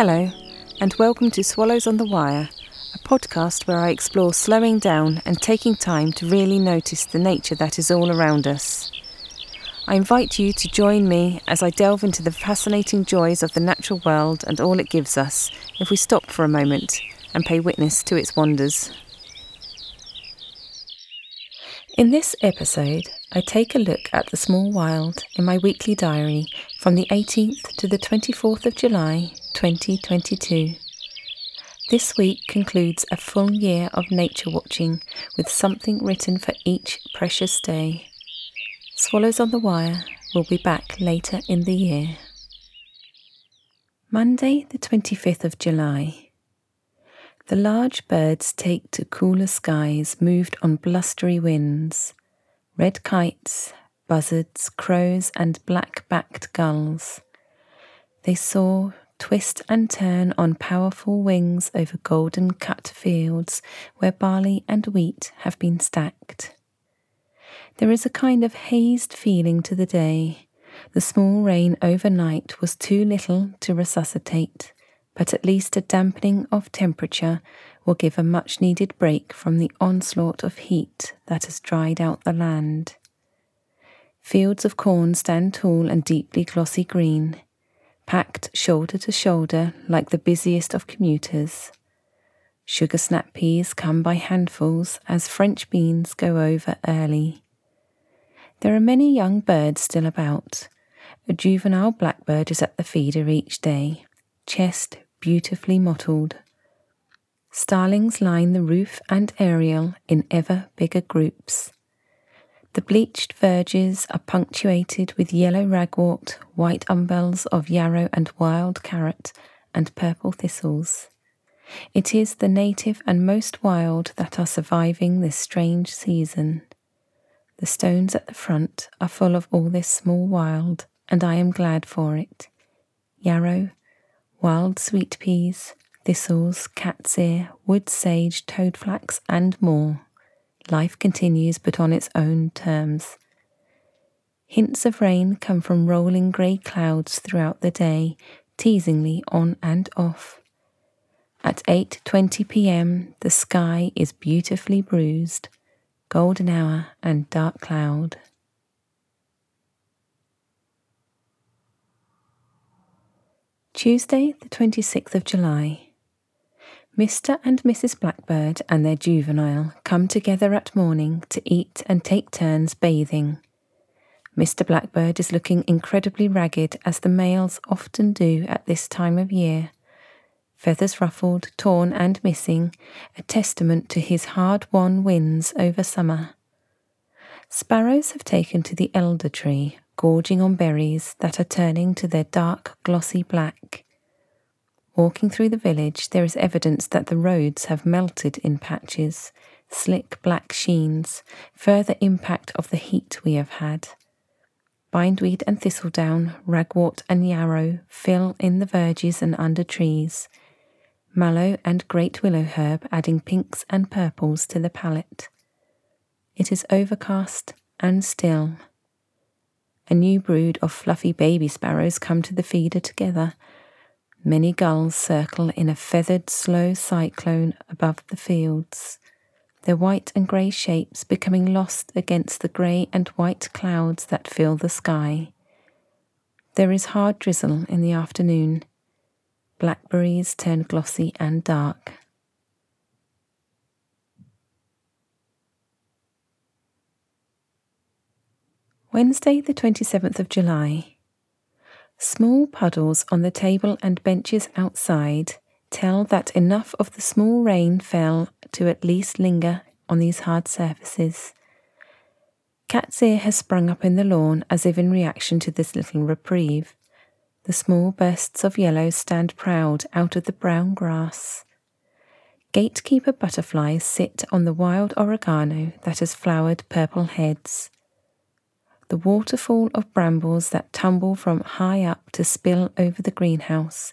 Hello, and welcome to Swallows on the Wire, a podcast where I explore slowing down and taking time to really notice the nature that is all around us. I invite you to join me as I delve into the fascinating joys of the natural world and all it gives us if we stop for a moment and pay witness to its wonders. In this episode, I take a look at the small wild in my weekly diary from the 18th to the 24th of July 2022. This week concludes a full year of nature watching with something written for each precious day. Swallows on the Wire will be back later in the year. Monday, the 25th of July. The large birds take to cooler skies moved on blustery winds. Red kites, buzzards, crows, and black backed gulls. They soar, twist, and turn on powerful wings over golden cut fields where barley and wheat have been stacked. There is a kind of hazed feeling to the day. The small rain overnight was too little to resuscitate but at least a dampening of temperature will give a much needed break from the onslaught of heat that has dried out the land. Fields of corn stand tall and deeply glossy green, packed shoulder to shoulder like the busiest of commuters. Sugar snap peas come by handfuls as French beans go over early. There are many young birds still about. A juvenile blackbird is at the feeder each day, chest beautifully mottled. Starlings line the roof and aerial in ever bigger groups. The bleached verges are punctuated with yellow ragwort, white umbels of yarrow and wild carrot, and purple thistles. It is the native and most wild that are surviving this strange season. The stones at the front are full of all this small wild, and I am glad for it. Yarrow, wild sweet peas, thistles, cat's ear, wood sage, toadflax, and more. Life continues, but on its own terms. Hints of rain come from rolling grey clouds throughout the day, teasingly on and off. At 8:20 p.m., the sky is beautifully bruised, golden hour and dark cloud. Tuesday, the 26th of July. Mr. and Mrs. Blackbird and their juvenile come together at morning to eat and take turns bathing. Mr. Blackbird is looking incredibly ragged, as the males often do at this time of year. Feathers ruffled, torn, and missing, a testament to his hard won wins over summer. Sparrows have taken to the elder tree, gorging on berries that are turning to their dark, glossy black. Walking through the village, there is evidence that the roads have melted in patches, slick black sheens, further impact of the heat we have had. Bindweed and thistledown, ragwort and yarrow fill in the verges and under trees. Mallow and great willow herb adding pinks and purples to the palette. It is overcast and still a new brood of fluffy baby sparrows come to the feeder together. Many gulls circle in a feathered, slow cyclone above the fields, their white and grey shapes becoming lost against the grey and white clouds that fill the sky. There is hard drizzle in the afternoon. Blackberries turn glossy and dark. Wednesday, the 27th of July. Small puddles on the table and benches outside tell that enough of the small rain fell to at least linger on these hard surfaces. Cat's ear has sprung up in the lawn as if in reaction to this little reprieve. The small bursts of yellow stand proud out of the brown grass. Gatekeeper butterflies sit on the wild oregano that has flowered purple heads the waterfall of brambles that tumble from high up to spill over the greenhouse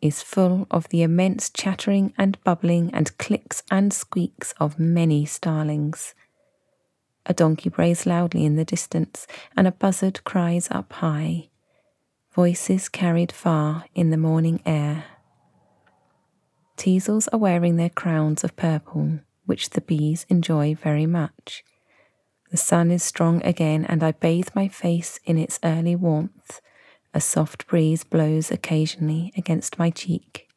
is full of the immense chattering and bubbling and clicks and squeaks of many starlings. A donkey brays loudly in the distance, and a buzzard cries up high. Voices carried far in the morning air. teasels are wearing their crowns of purple, which the bees enjoy very much. The sun is strong again, and I bathe my face in its early warmth. A soft breeze blows occasionally against my cheek.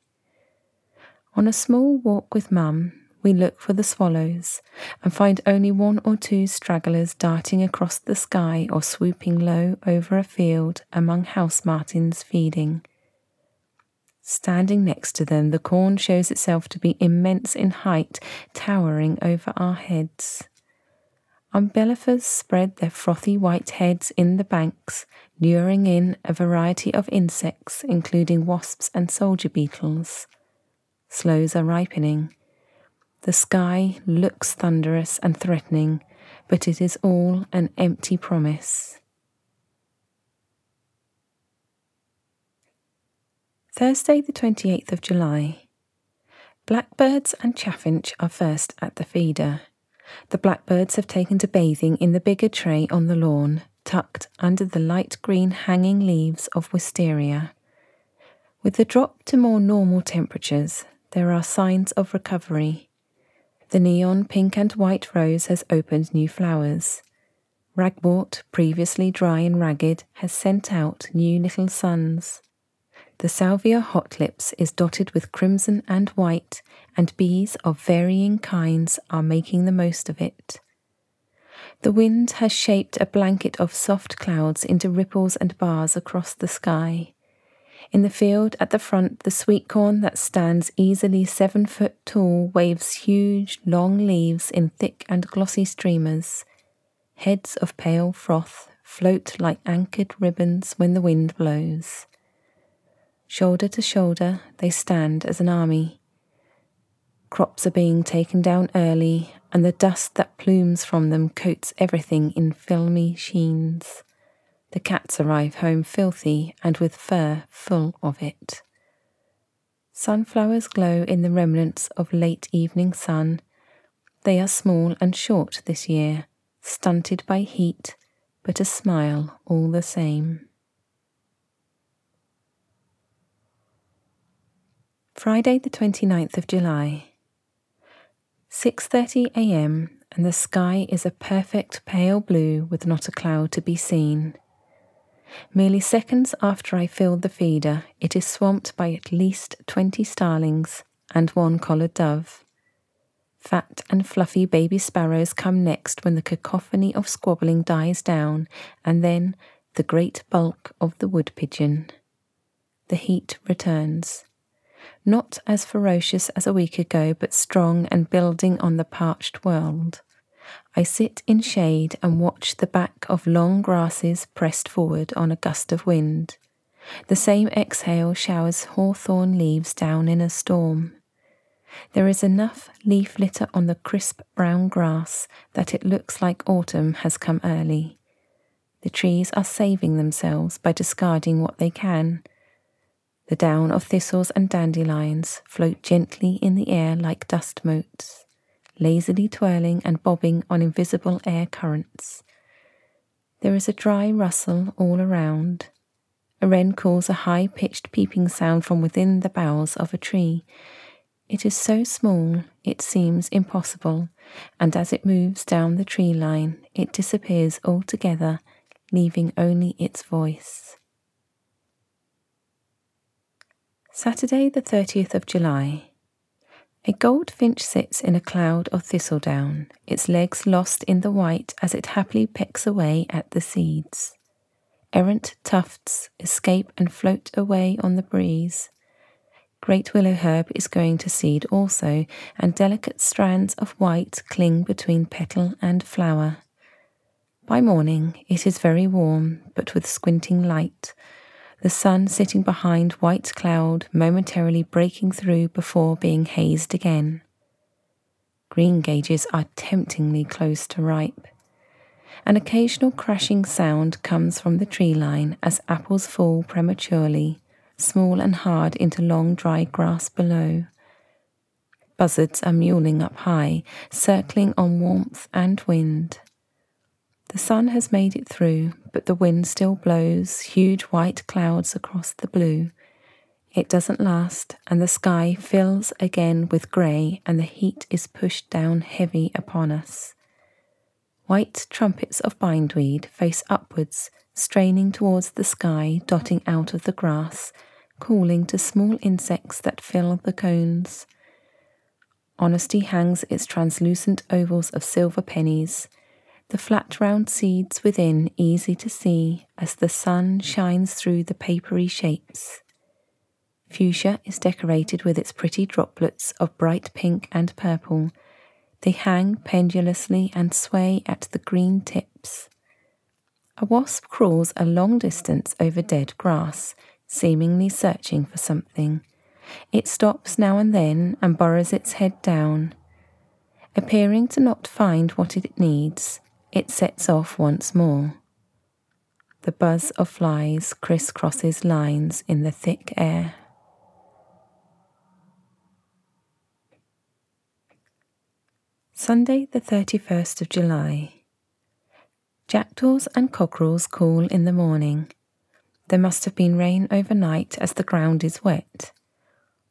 On a small walk with Mum, we look for the swallows and find only one or two stragglers darting across the sky or swooping low over a field among house martins feeding. Standing next to them, the corn shows itself to be immense in height, towering over our heads. Umbellifers spread their frothy white heads in the banks, luring in a variety of insects, including wasps and soldier beetles. Sloes are ripening. The sky looks thunderous and threatening, but it is all an empty promise. Thursday, the 28th of July. Blackbirds and chaffinch are first at the feeder. The blackbirds have taken to bathing in the bigger tray on the lawn, tucked under the light green hanging leaves of wisteria. With the drop to more normal temperatures, there are signs of recovery. The neon pink and white rose has opened new flowers. Ragwort, previously dry and ragged, has sent out new little suns. The salvia hot lips is dotted with crimson and white, and bees of varying kinds are making the most of it. The wind has shaped a blanket of soft clouds into ripples and bars across the sky. In the field at the front, the sweet corn that stands easily seven foot tall waves huge, long leaves in thick and glossy streamers. Heads of pale froth float like anchored ribbons when the wind blows. Shoulder to shoulder, they stand as an army. Crops are being taken down early, and the dust that plumes from them coats everything in filmy sheens. The cats arrive home filthy and with fur full of it. Sunflowers glow in the remnants of late evening sun. They are small and short this year, stunted by heat, but a smile all the same. Friday the 29th of July. 6:30 a.m. and the sky is a perfect pale blue with not a cloud to be seen. Merely seconds after I filled the feeder, it is swamped by at least 20 starlings and one collared dove. Fat and fluffy baby sparrows come next when the cacophony of squabbling dies down, and then the great bulk of the wood pigeon. The heat returns not as ferocious as a week ago, but strong and building on the parched world. I sit in shade and watch the back of long grasses pressed forward on a gust of wind. The same exhale showers hawthorn leaves down in a storm. There is enough leaf litter on the crisp brown grass that it looks like autumn has come early. The trees are saving themselves by discarding what they can the down of thistles and dandelions float gently in the air like dust motes, lazily twirling and bobbing on invisible air currents. There is a dry rustle all around. A wren calls a high pitched peeping sound from within the boughs of a tree. It is so small it seems impossible, and as it moves down the tree line, it disappears altogether, leaving only its voice. Saturday, the 30th of July. A goldfinch sits in a cloud of thistledown, its legs lost in the white as it happily pecks away at the seeds. Errant tufts escape and float away on the breeze. Great willow herb is going to seed also, and delicate strands of white cling between petal and flower. By morning it is very warm, but with squinting light, the sun sitting behind white cloud momentarily breaking through before being hazed again. Green gages are temptingly close to ripe. An occasional crashing sound comes from the tree line as apples fall prematurely, small and hard, into long dry grass below. Buzzards are mewling up high, circling on warmth and wind. The sun has made it through, but the wind still blows huge white clouds across the blue. It doesn't last, and the sky fills again with grey, and the heat is pushed down heavy upon us. White trumpets of bindweed face upwards, straining towards the sky, dotting out of the grass, calling to small insects that fill the cones. Honesty hangs its translucent ovals of silver pennies, the flat round seeds within easy to see as the sun shines through the papery shapes. Fuchsia is decorated with its pretty droplets of bright pink and purple. They hang pendulously and sway at the green tips. A wasp crawls a long distance over dead grass, seemingly searching for something. It stops now and then and burrows its head down. Appearing to not find what it needs, it sets off once more. The buzz of flies crisscrosses lines in the thick air. Sunday, the 31st of July. Jackdaws and cockerels call in the morning. There must have been rain overnight as the ground is wet.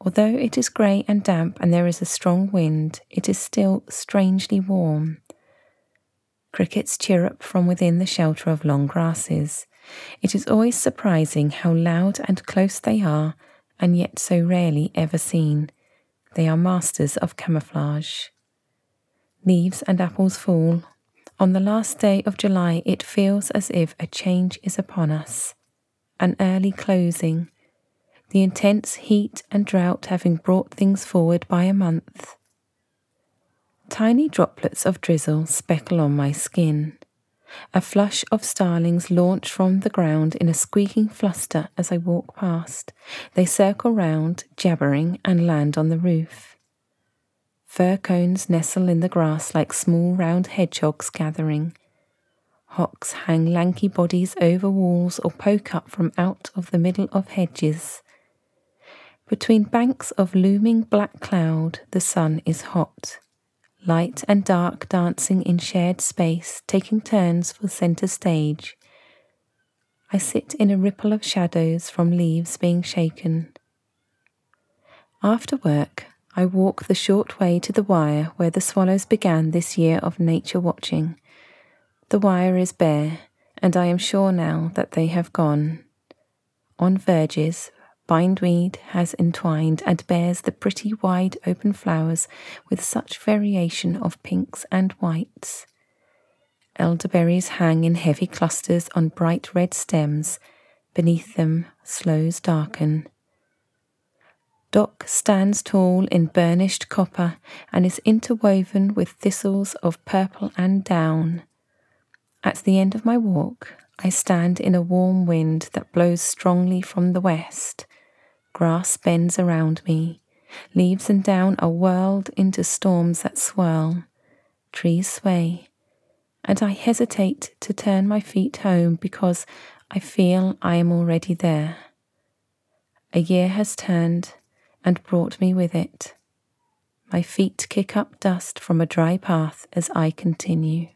Although it is grey and damp and there is a strong wind, it is still strangely warm. Crickets chirrup from within the shelter of long grasses. It is always surprising how loud and close they are, and yet so rarely ever seen. They are masters of camouflage leaves and apples fall. On the last day of July, it feels as if a change is upon us, an early closing, the intense heat and drought having brought things forward by a month. Tiny droplets of drizzle speckle on my skin. A flush of starlings launch from the ground in a squeaking fluster as I walk past. They circle round, jabbering, and land on the roof. Fir cones nestle in the grass like small round hedgehogs gathering. Hawks hang lanky bodies over walls or poke up from out of the middle of hedges. Between banks of looming black cloud, the sun is hot. Light and dark dancing in shared space, taking turns for centre stage. I sit in a ripple of shadows from leaves being shaken. After work, I walk the short way to the wire where the swallows began this year of nature watching. The wire is bare, and I am sure now that they have gone. On verges, bindweed has entwined and bears the pretty wide open flowers with such variation of pinks and whites. Elderberries hang in heavy clusters on bright red stems. Beneath them, sloes darken. Dock stands tall in burnished copper and is interwoven with thistles of purple and down. At the end of my walk, I stand in a warm wind that blows strongly from the west. Grass bends around me. Leaves and down are whirled into storms that swirl. Trees sway. And I hesitate to turn my feet home because I feel I am already there. A year has turned and brought me with it. My feet kick up dust from a dry path as I continue.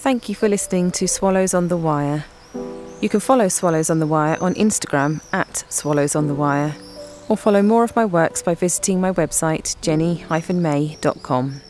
Thank you for listening to Swallows on the Wire. You can follow Swallows on the Wire on Instagram at Swallows on the Wire, or follow more of my works by visiting my website jenny-may.com.